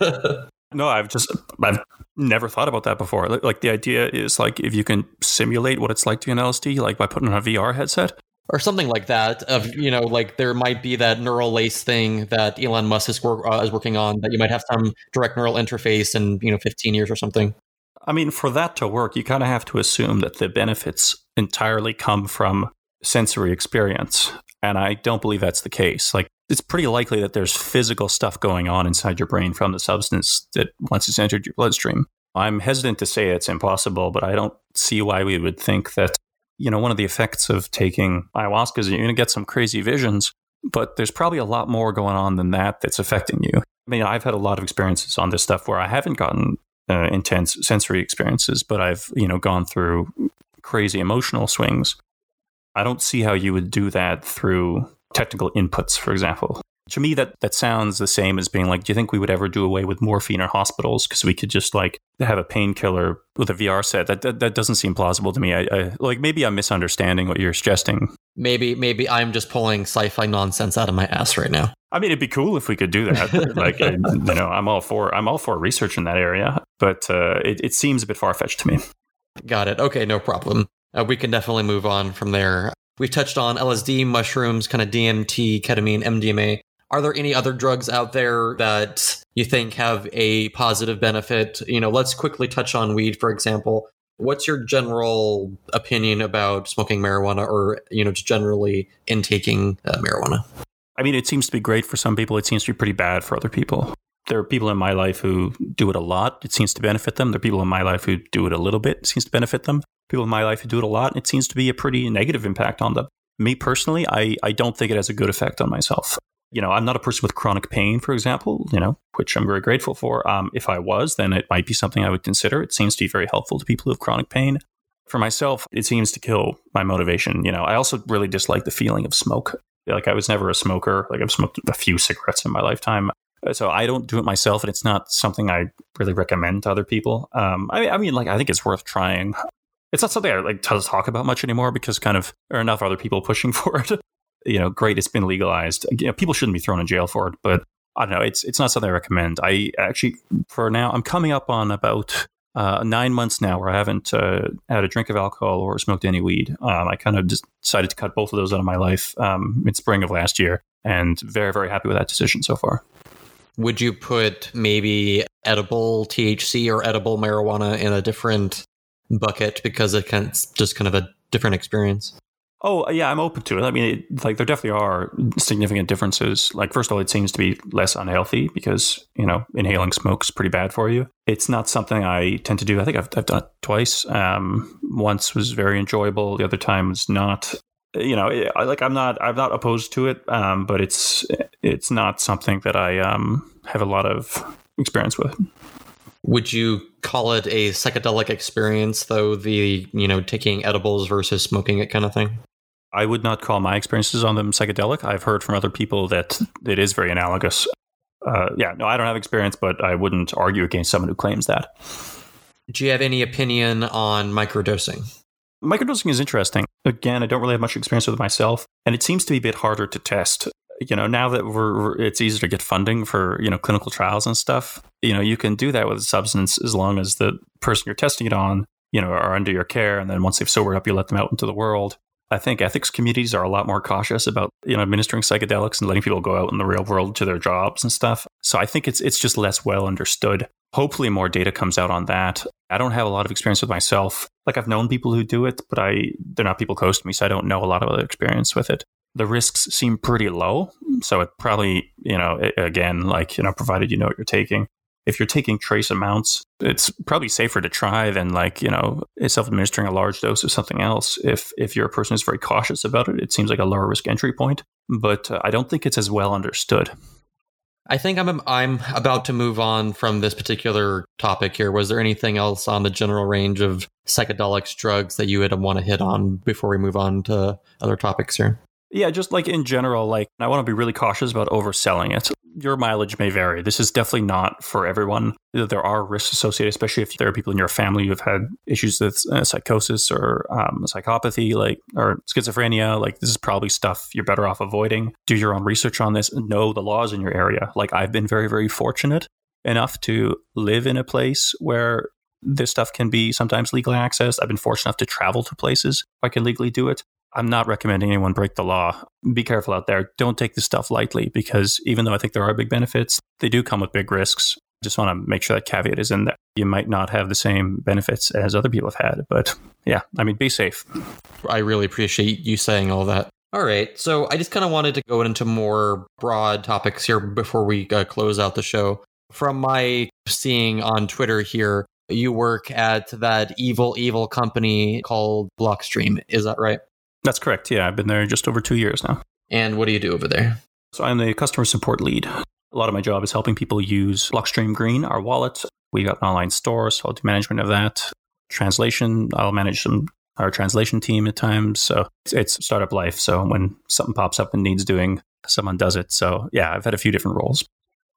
No, I've just I've never thought about that before. Like the idea is like if you can simulate what it's like to be an LSD, like by putting on a VR headset or something like that. Of you know, like there might be that neural lace thing that Elon Musk is, work, uh, is working on that you might have some direct neural interface in you know 15 years or something. I mean, for that to work, you kind of have to assume that the benefits entirely come from sensory experience, and I don't believe that's the case. Like it's pretty likely that there's physical stuff going on inside your brain from the substance that once it's entered your bloodstream. I'm hesitant to say it's impossible, but I don't see why we would think that, you know, one of the effects of taking ayahuasca is you're going to get some crazy visions, but there's probably a lot more going on than that that's affecting you. I mean, I've had a lot of experiences on this stuff where I haven't gotten uh, intense sensory experiences, but I've, you know, gone through crazy emotional swings. I don't see how you would do that through technical inputs, for example. To me, that, that sounds the same as being like, do you think we would ever do away with morphine in hospitals because we could just like have a painkiller with a VR set? That, that that doesn't seem plausible to me. I, I like maybe I'm misunderstanding what you're suggesting. Maybe maybe I'm just pulling sci-fi nonsense out of my ass right now. I mean, it'd be cool if we could do that. like, I, you know, I'm all for I'm all for research in that area, but uh, it, it seems a bit far fetched to me. Got it. Okay, no problem. Uh, we can definitely move on from there. We've touched on LSD, mushrooms, kind of DMT, ketamine, MDMA. Are there any other drugs out there that you think have a positive benefit? You know, let's quickly touch on weed, for example. What's your general opinion about smoking marijuana or, you know, just generally intaking uh, marijuana? I mean, it seems to be great for some people. It seems to be pretty bad for other people. There are people in my life who do it a lot. It seems to benefit them. There are people in my life who do it a little bit. It seems to benefit them. People in my life who do it a lot. It seems to be a pretty negative impact on them. Me personally, I, I don't think it has a good effect on myself you know, I'm not a person with chronic pain, for example, you know, which I'm very grateful for. Um, if I was, then it might be something I would consider. It seems to be very helpful to people who have chronic pain. For myself, it seems to kill my motivation. You know, I also really dislike the feeling of smoke. Like I was never a smoker. Like I've smoked a few cigarettes in my lifetime. So I don't do it myself, and it's not something I really recommend to other people. Um, I, I mean, like I think it's worth trying. It's not something I like to talk about much anymore because kind of there are enough other people pushing for it you know, great, it's been legalized. You know, people shouldn't be thrown in jail for it, but I don't know. It's it's not something I recommend. I actually, for now, I'm coming up on about uh, nine months now where I haven't uh, had a drink of alcohol or smoked any weed. Um, I kind of decided to cut both of those out of my life um, in spring of last year, and very very happy with that decision so far. Would you put maybe edible THC or edible marijuana in a different bucket because it can just kind of a different experience? Oh yeah, I'm open to it. I mean, it, like there definitely are significant differences. Like first of all, it seems to be less unhealthy because you know inhaling smoke's pretty bad for you. It's not something I tend to do. I think I've, I've done it twice. Um, once was very enjoyable. The other time was not. You know, I, like I'm not I'm not opposed to it, um, but it's it's not something that I um, have a lot of experience with. Would you call it a psychedelic experience, though the you know taking edibles versus smoking it kind of thing? I would not call my experiences on them psychedelic. I've heard from other people that it is very analogous. Uh, yeah, no, I don't have experience, but I wouldn't argue against someone who claims that. Do you have any opinion on microdosing? Microdosing is interesting. Again, I don't really have much experience with it myself, and it seems to be a bit harder to test. You know, now that we're, it's easier to get funding for you know clinical trials and stuff. You know, you can do that with a substance as long as the person you're testing it on, you know, are under your care, and then once they've sobered up, you let them out into the world. I think ethics communities are a lot more cautious about you know administering psychedelics and letting people go out in the real world to their jobs and stuff. So I think it's it's just less well understood. Hopefully more data comes out on that. I don't have a lot of experience with myself. Like I've known people who do it, but I they're not people close to me, so I don't know a lot of other experience with it. The risks seem pretty low, so it probably you know again like you know provided you know what you're taking if you're taking trace amounts, it's probably safer to try than like, you know, self-administering a large dose of something else. If if you're a person who's very cautious about it, it seems like a lower risk entry point, but uh, I don't think it's as well understood. I think I'm I'm about to move on from this particular topic here. Was there anything else on the general range of psychedelics drugs that you would want to hit on before we move on to other topics here? Yeah, just like in general, like I want to be really cautious about overselling it. Your mileage may vary. This is definitely not for everyone. There are risks associated, especially if there are people in your family who've had issues with uh, psychosis or um, psychopathy, like or schizophrenia. Like this is probably stuff you're better off avoiding. Do your own research on this. Know the laws in your area. Like I've been very, very fortunate enough to live in a place where this stuff can be sometimes legally accessed. I've been fortunate enough to travel to places where I can legally do it. I'm not recommending anyone break the law. Be careful out there. Don't take this stuff lightly because even though I think there are big benefits, they do come with big risks. Just want to make sure that caveat is in there. You might not have the same benefits as other people have had, but yeah, I mean, be safe. I really appreciate you saying all that. All right. So I just kind of wanted to go into more broad topics here before we uh, close out the show. From my seeing on Twitter here, you work at that evil, evil company called Blockstream. Is that right? That's correct. Yeah, I've been there just over two years now. And what do you do over there? So I'm the customer support lead. A lot of my job is helping people use Blockstream Green, our wallet. We got an online store, so I'll do management of that. Translation, I'll manage some our translation team at times. So it's, it's startup life. So when something pops up and needs doing, someone does it. So yeah, I've had a few different roles.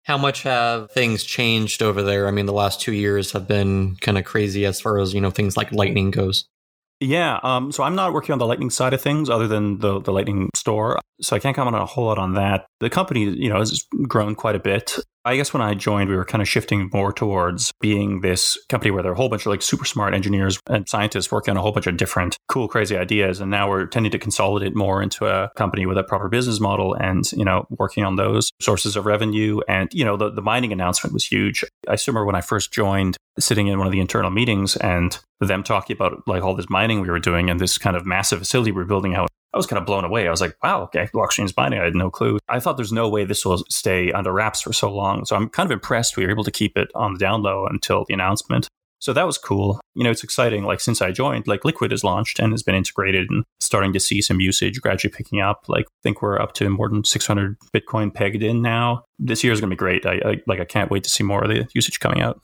How much have things changed over there? I mean, the last two years have been kind of crazy as far as, you know, things like Lightning goes. Yeah, um, so I'm not working on the Lightning side of things, other than the the Lightning store. So I can't comment on a whole lot on that. The company, you know, has grown quite a bit. I guess when I joined, we were kind of shifting more towards being this company where there are a whole bunch of like super smart engineers and scientists working on a whole bunch of different cool, crazy ideas. And now we're tending to consolidate more into a company with a proper business model and, you know, working on those sources of revenue. And, you know, the, the mining announcement was huge. I remember when I first joined, sitting in one of the internal meetings and them talking about like all this mining we were doing and this kind of massive facility we we're building out I was kind of blown away. I was like, wow, okay, Blockstream's mining. I had no clue. I thought there's no way this will stay under wraps for so long. So I'm kind of impressed we were able to keep it on the down low until the announcement. So that was cool. You know, it's exciting. Like since I joined, like Liquid is launched and has been integrated and starting to see some usage gradually picking up. Like I think we're up to more than 600 Bitcoin pegged in now. This year is going to be great. I, I like I can't wait to see more of the usage coming out.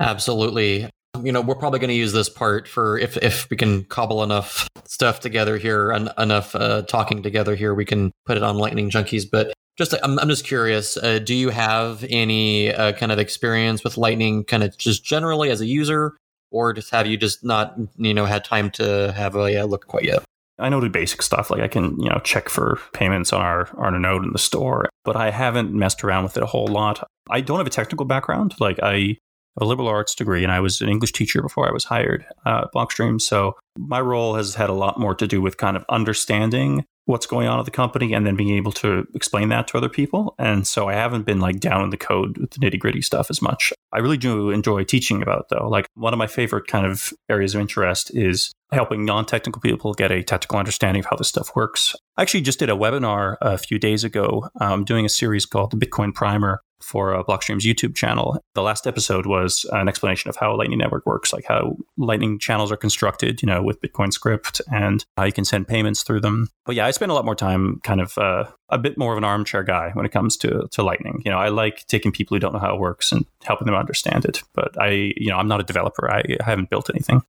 Absolutely you know, we're probably going to use this part for if if we can cobble enough stuff together here and enough uh, talking together here, we can put it on Lightning Junkies. But just, I'm, I'm just curious, uh, do you have any uh, kind of experience with Lightning, kind of just generally as a user, or just have you just not, you know, had time to have a look quite yet? I know the basic stuff, like I can, you know, check for payments on our on a node in the store, but I haven't messed around with it a whole lot. I don't have a technical background. Like I a liberal arts degree, and I was an English teacher before I was hired uh, at Blockstream. So my role has had a lot more to do with kind of understanding what's going on at the company and then being able to explain that to other people. And so I haven't been like down in the code with the nitty gritty stuff as much. I really do enjoy teaching about it though. Like one of my favorite kind of areas of interest is helping non-technical people get a technical understanding of how this stuff works. I actually just did a webinar a few days ago, um, doing a series called the Bitcoin Primer for uh, Blockstream's YouTube channel. The last episode was an explanation of how a Lightning Network works, like how Lightning channels are constructed, you know, with Bitcoin script and how you can send payments through them. But yeah, I spend a lot more time kind of uh, a bit more of an armchair guy when it comes to, to Lightning. You know, I like taking people who don't know how it works and helping them understand it. But I, you know, I'm not a developer. I, I haven't built anything.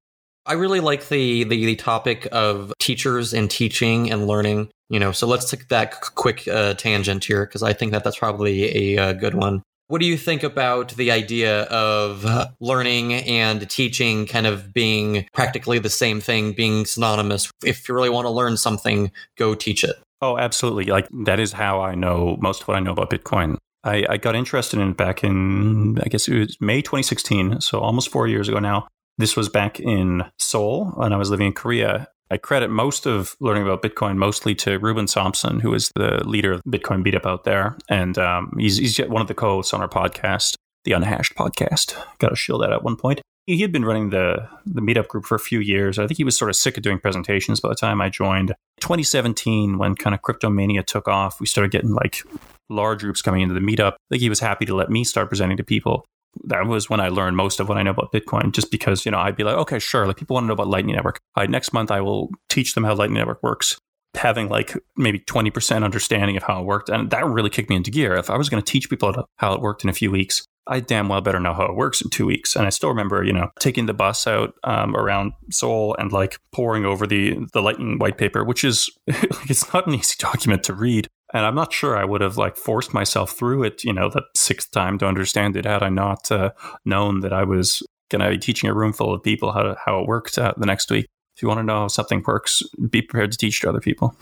I really like the, the, the topic of teachers and teaching and learning. You know, so let's take that quick uh, tangent here because I think that that's probably a, a good one. What do you think about the idea of learning and teaching kind of being practically the same thing, being synonymous? If you really want to learn something, go teach it. Oh, absolutely. Like that is how I know most of what I know about Bitcoin. I, I got interested in it back in, I guess it was May 2016, so almost four years ago now. This was back in Seoul when I was living in Korea. I credit most of learning about Bitcoin mostly to Ruben Somsen, who is the leader of Bitcoin Meetup out there. And um, he's, he's one of the co hosts on our podcast, the Unhashed podcast. Got to shield that at one point. He had been running the, the meetup group for a few years. I think he was sort of sick of doing presentations by the time I joined. 2017, when kind of cryptomania took off, we started getting like large groups coming into the meetup. I think he was happy to let me start presenting to people that was when I learned most of what I know about Bitcoin, just because, you know, I'd be like, okay, sure. Like people want to know about Lightning Network. Right, next month, I will teach them how Lightning Network works, having like maybe 20% understanding of how it worked. And that really kicked me into gear. If I was going to teach people how it worked in a few weeks, I damn well better know how it works in two weeks. And I still remember, you know, taking the bus out um, around Seoul and like pouring over the the Lightning white paper, which is it's not an easy document to read. And I'm not sure I would have like forced myself through it, you know, the sixth time to understand it had I not uh, known that I was going to be teaching a room full of people how to, how it worked uh, the next week. If you want to know how something works, be prepared to teach to other people.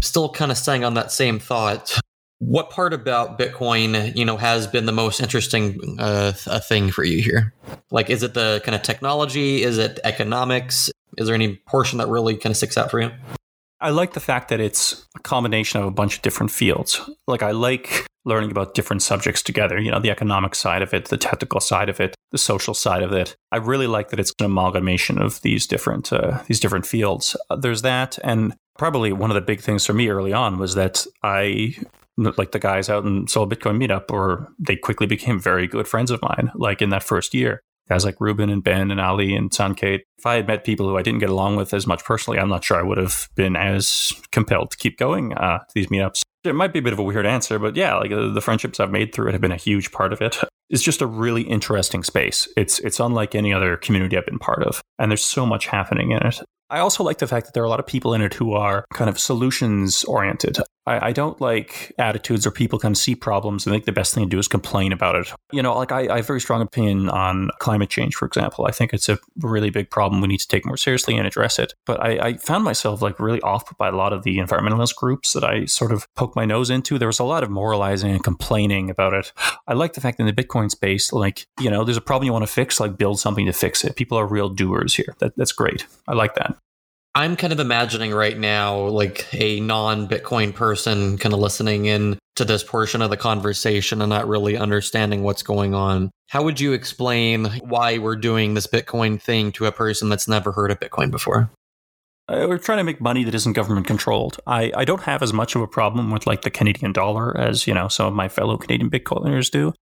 Still kind of staying on that same thought. What part about Bitcoin, you know, has been the most interesting uh, thing for you here? Like, is it the kind of technology? Is it economics? Is there any portion that really kind of sticks out for you? I like the fact that it's a combination of a bunch of different fields. Like I like learning about different subjects together, you know, the economic side of it, the technical side of it, the social side of it. I really like that it's an amalgamation of these different uh, these different fields. Uh, there's that and probably one of the big things for me early on was that I like the guys out in Seoul Bitcoin meetup or they quickly became very good friends of mine like in that first year guys like Ruben and Ben and Ali and Sankate. If I had met people who I didn't get along with as much personally, I'm not sure I would have been as compelled to keep going uh, to these meetups. It might be a bit of a weird answer, but yeah, like the friendships I've made through it have been a huge part of it. It's just a really interesting space. It's it's unlike any other community I've been part of, and there's so much happening in it. I also like the fact that there are a lot of people in it who are kind of solutions oriented. I, I, don't like attitudes where people kind of see problems and think the best thing to do is complain about it. You know, like I, I have a very strong opinion on climate change, for example. I think it's a really big problem we need to take more seriously and address it. But I, I found myself like really off by a lot of the environmentalist groups that I sort of poke my nose into. There was a lot of moralizing and complaining about it. I like the fact that in the Bitcoin space, like, you know, there's a problem you want to fix, like build something to fix it. People are real doers here. That, that's great. I like that. I'm kind of imagining right now, like a non Bitcoin person kind of listening in to this portion of the conversation and not really understanding what's going on. How would you explain why we're doing this Bitcoin thing to a person that's never heard of Bitcoin before? Uh, we're trying to make money that isn't government controlled. I, I don't have as much of a problem with like the Canadian dollar as, you know, some of my fellow Canadian Bitcoiners do.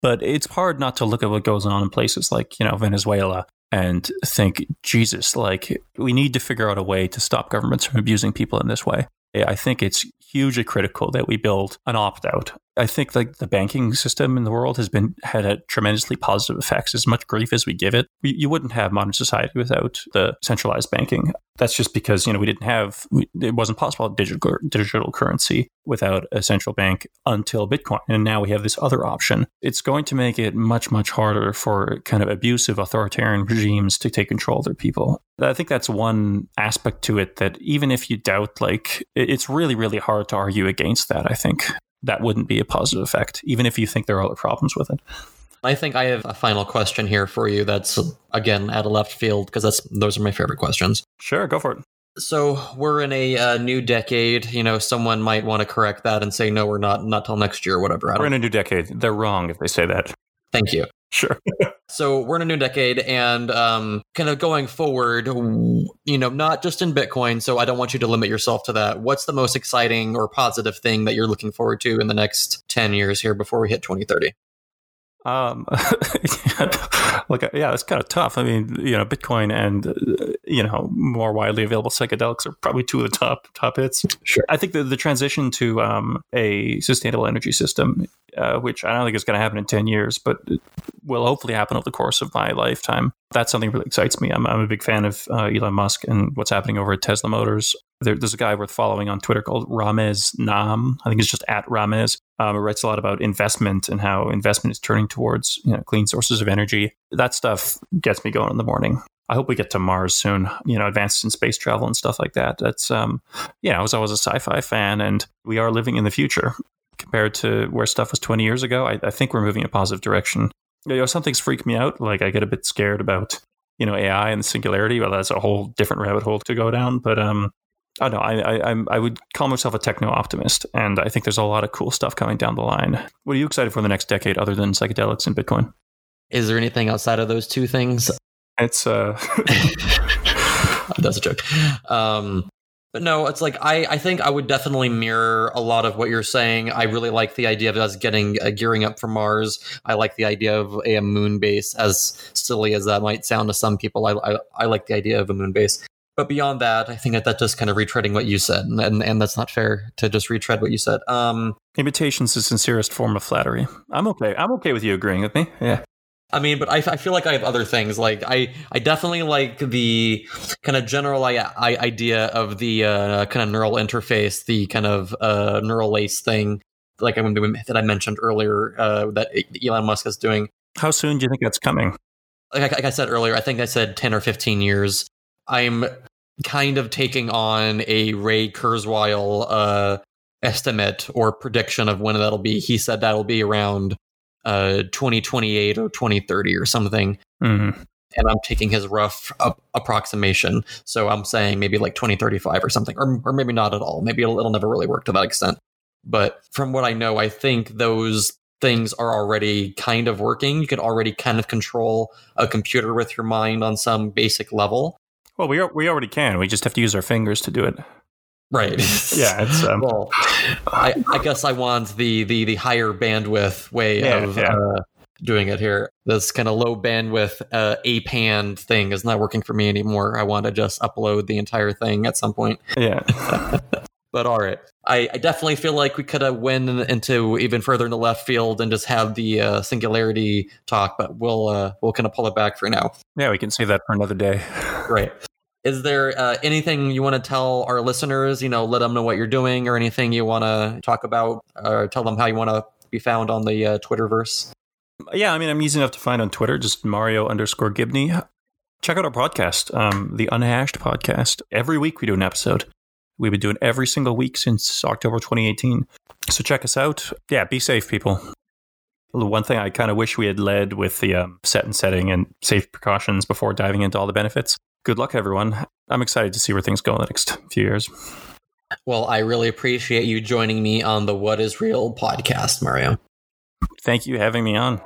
But it's hard not to look at what goes on in places like, you know, Venezuela and think, Jesus, like we need to figure out a way to stop governments from abusing people in this way. I think it's hugely critical that we build an opt out. I think like the banking system in the world has been had a tremendously positive effects. As much grief as we give it, we, you wouldn't have modern society without the centralized banking. That's just because you know we didn't have it wasn't possible digital digital currency without a central bank until Bitcoin, and now we have this other option. It's going to make it much much harder for kind of abusive authoritarian regimes to take control of their people. I think that's one aspect to it that even if you doubt, like it's really really hard to argue against that. I think that wouldn't be a positive effect, even if you think there are other problems with it. I think I have a final question here for you. That's again out of left field because that's those are my favorite questions. Sure, go for it. So we're in a uh, new decade. You know, someone might want to correct that and say, "No, we're not. Not till next year, or whatever." We're in a new decade. They're wrong if they say that. Thank you. Sure. so we're in a new decade, and um, kind of going forward, you know, not just in Bitcoin. So I don't want you to limit yourself to that. What's the most exciting or positive thing that you're looking forward to in the next ten years here before we hit 2030? Um, like yeah, it's kind of tough. I mean, you know, Bitcoin and uh, you know more widely available psychedelics are probably two of the top top hits. Sure. I think the the transition to um, a sustainable energy system, uh, which I don't think is going to happen in ten years, but will hopefully happen over the course of my lifetime. That's something that really excites me. I'm, I'm a big fan of uh, Elon Musk and what's happening over at Tesla Motors. There, there's a guy worth following on Twitter called Ramez Naam. I think it's just at Ramez. Um, it writes a lot about investment and how investment is turning towards you know clean sources of energy. That stuff gets me going in the morning. I hope we get to Mars soon. You know, advances in space travel and stuff like that. That's um, yeah. I was always a sci-fi fan, and we are living in the future compared to where stuff was 20 years ago. I, I think we're moving in a positive direction. You know, some things freak me out. Like I get a bit scared about you know AI and singularity. Well, that's a whole different rabbit hole to go down. But um, I don't know. I, I, I would call myself a techno optimist, and I think there's a lot of cool stuff coming down the line. What are you excited for in the next decade, other than psychedelics and Bitcoin? Is there anything outside of those two things? It's uh, that's a joke. Um, but no, it's like I, I think I would definitely mirror a lot of what you're saying. I really like the idea of us getting uh, gearing up for Mars. I like the idea of a, moon base, as silly as that might sound to some people. I, I, I like the idea of a moon base. But beyond that, I think that that's just kind of retreading what you said, and and that's not fair to just retread what you said. Um, Imitation's the sincerest form of flattery. I'm okay. I'm okay with you agreeing with me. Yeah. I mean, but I, I feel like I have other things. Like I, I definitely like the kind of general I, I idea of the uh, kind of neural interface, the kind of uh, neural lace thing, like I that I mentioned earlier uh, that Elon Musk is doing. How soon do you think that's coming? Like, like I said earlier, I think I said ten or fifteen years. I'm kind of taking on a Ray Kurzweil uh, estimate or prediction of when that'll be. He said that'll be around uh, 2028 or 2030 or something. Mm-hmm. And I'm taking his rough approximation. So I'm saying maybe like 2035 or something, or, or maybe not at all. Maybe it'll, it'll never really work to that extent. But from what I know, I think those things are already kind of working. You can already kind of control a computer with your mind on some basic level. Well, we are, we already can. We just have to use our fingers to do it. Right. yeah. It's um, well. I, I, guess I want the the the higher bandwidth way yeah, of yeah. Uh, doing it here. This kind of low bandwidth uh, APAN thing is not working for me anymore. I want to just upload the entire thing at some point. Yeah. but all right. I, I, definitely feel like we could have went into even further in the left field and just have the uh, singularity talk, but we'll uh, we'll kind of pull it back for now. Yeah, we can save that for another day. Right. Is there uh, anything you want to tell our listeners? You know, let them know what you're doing, or anything you want to talk about, or tell them how you want to be found on the uh, Twitterverse. Yeah, I mean, I'm easy enough to find on Twitter, just Mario underscore Gibney. Check out our podcast, um, the Unhashed podcast. Every week we do an episode. We've been doing every single week since October 2018. So check us out. Yeah, be safe, people. The one thing I kind of wish we had led with the um, set and setting and safe precautions before diving into all the benefits. Good luck, everyone. I'm excited to see where things go in the next few years. Well, I really appreciate you joining me on the What is Real podcast, Mario. Thank you for having me on.